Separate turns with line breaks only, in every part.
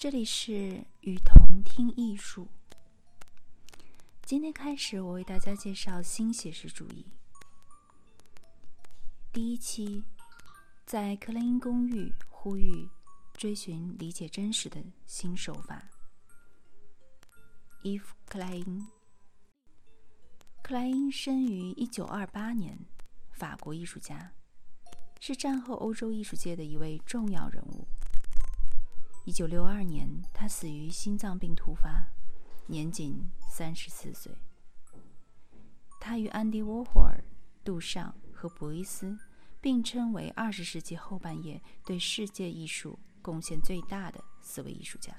这里是雨桐听艺术。今天开始，我为大家介绍新写实主义。第一期，在克莱因公寓呼吁追寻理解真实的新手法。伊夫·克莱因，克莱因生于一九二八年，法国艺术家，是战后欧洲艺术界的一位重要人物。一九六二年，他死于心脏病突发，年仅三十四岁。他与安迪·沃霍尔、杜尚和博伊斯并称为二十世纪后半叶对世界艺术贡献最大的四位艺术家。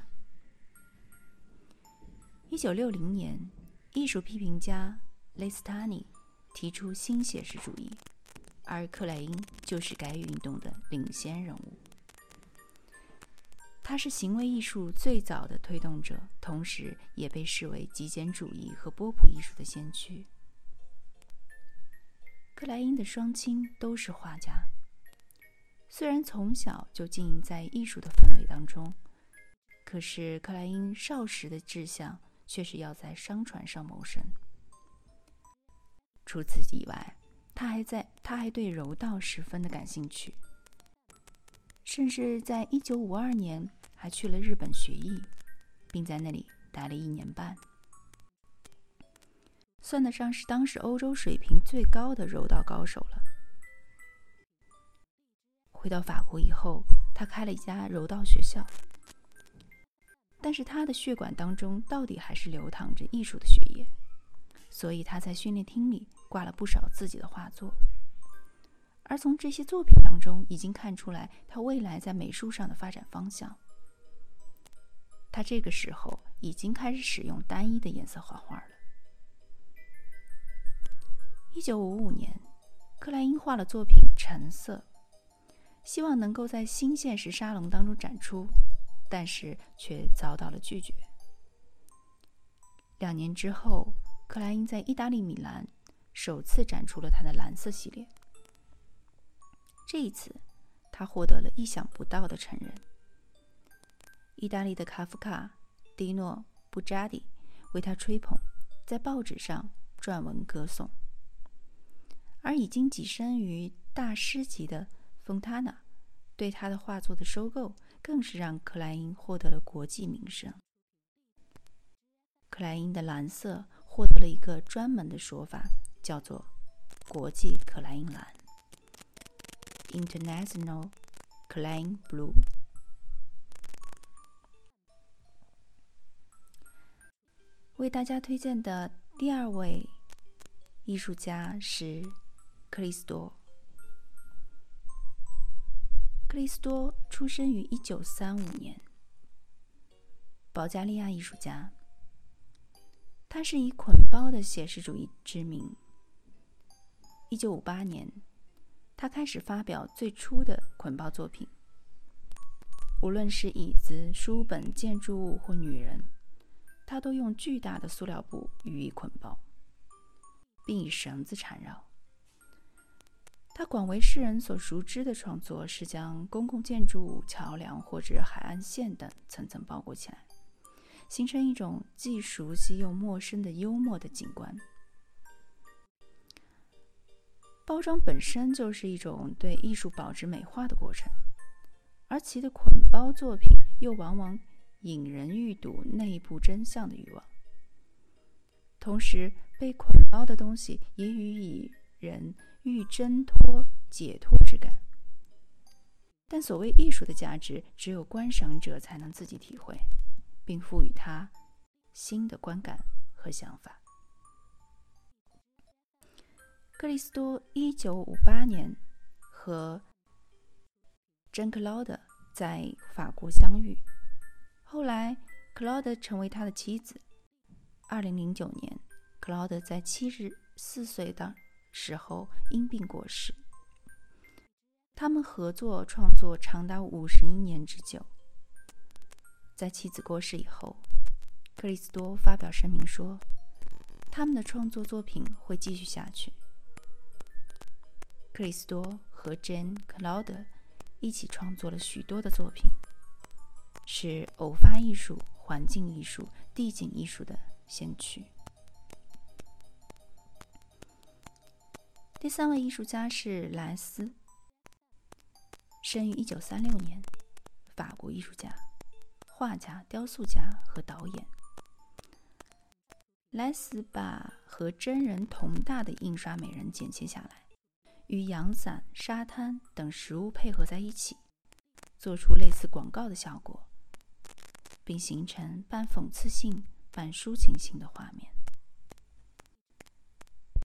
一九六零年，艺术批评家雷斯塔尼提出新写实主义，而克莱因就是该运动的领先人物。他是行为艺术最早的推动者，同时也被视为极简主义和波普艺术的先驱。克莱因的双亲都是画家，虽然从小就浸淫在艺术的氛围当中，可是克莱因少时的志向却是要在商船上谋生。除此以外，他还在他还对柔道十分的感兴趣。甚至在一九五二年还去了日本学艺，并在那里待了一年半，算得上是当时欧洲水平最高的柔道高手了。回到法国以后，他开了一家柔道学校，但是他的血管当中到底还是流淌着艺术的血液，所以他在训练厅里挂了不少自己的画作。而从这些作品当中，已经看出来他未来在美术上的发展方向。他这个时候已经开始使用单一的颜色画画了。一九五五年，克莱因画了作品《橙色》，希望能够在新现实沙龙当中展出，但是却遭到了拒绝。两年之后，克莱因在意大利米兰首次展出了他的蓝色系列。这一次，他获得了意想不到的承认。意大利的卡夫卡、迪诺、布扎迪为他吹捧，在报纸上撰文歌颂。而已经跻身于大师级的丰塔纳对他的画作的收购，更是让克莱因获得了国际名声。克莱因的蓝色获得了一个专门的说法，叫做“国际克莱因蓝”。International Klein Blue。为大家推荐的第二位艺术家是克里斯多。克里斯多出生于一九三五年，保加利亚艺术家。他是以捆包的写实主义知名。一九五八年。他开始发表最初的捆包作品，无论是椅子、书本、建筑物或女人，他都用巨大的塑料布予以捆包，并以绳子缠绕。他广为世人所熟知的创作是将公共建筑物、桥梁或者海岸线等层层包裹起来，形成一种既熟悉又陌生的幽默的景观。包装本身就是一种对艺术保值美化的过程，而其的捆包作品又往往引人欲睹内部真相的欲望。同时，被捆包的东西也予以人欲挣脱、解脱之感。但所谓艺术的价值，只有观赏者才能自己体会，并赋予它新的观感和想法。克里斯多一九五八年和珍·克劳德在法国相遇，后来克劳德成为他的妻子。二零零九年，克劳德在七十四岁的时候因病过世。他们合作创作长达五十一年之久。在妻子过世以后，克里斯多发表声明说，他们的创作作品会继续下去。克里斯多和 Jane Claude 一起创作了许多的作品，是偶发艺术、环境艺术、地景艺术的先驱。第三位艺术家是莱斯，生于一九三六年，法国艺术家、画家、雕塑家和导演。莱斯把和真人同大的印刷美人剪切下来，与阳伞、沙滩等食物配合在一起，做出类似广告的效果，并形成半讽刺性、半抒情性的画面。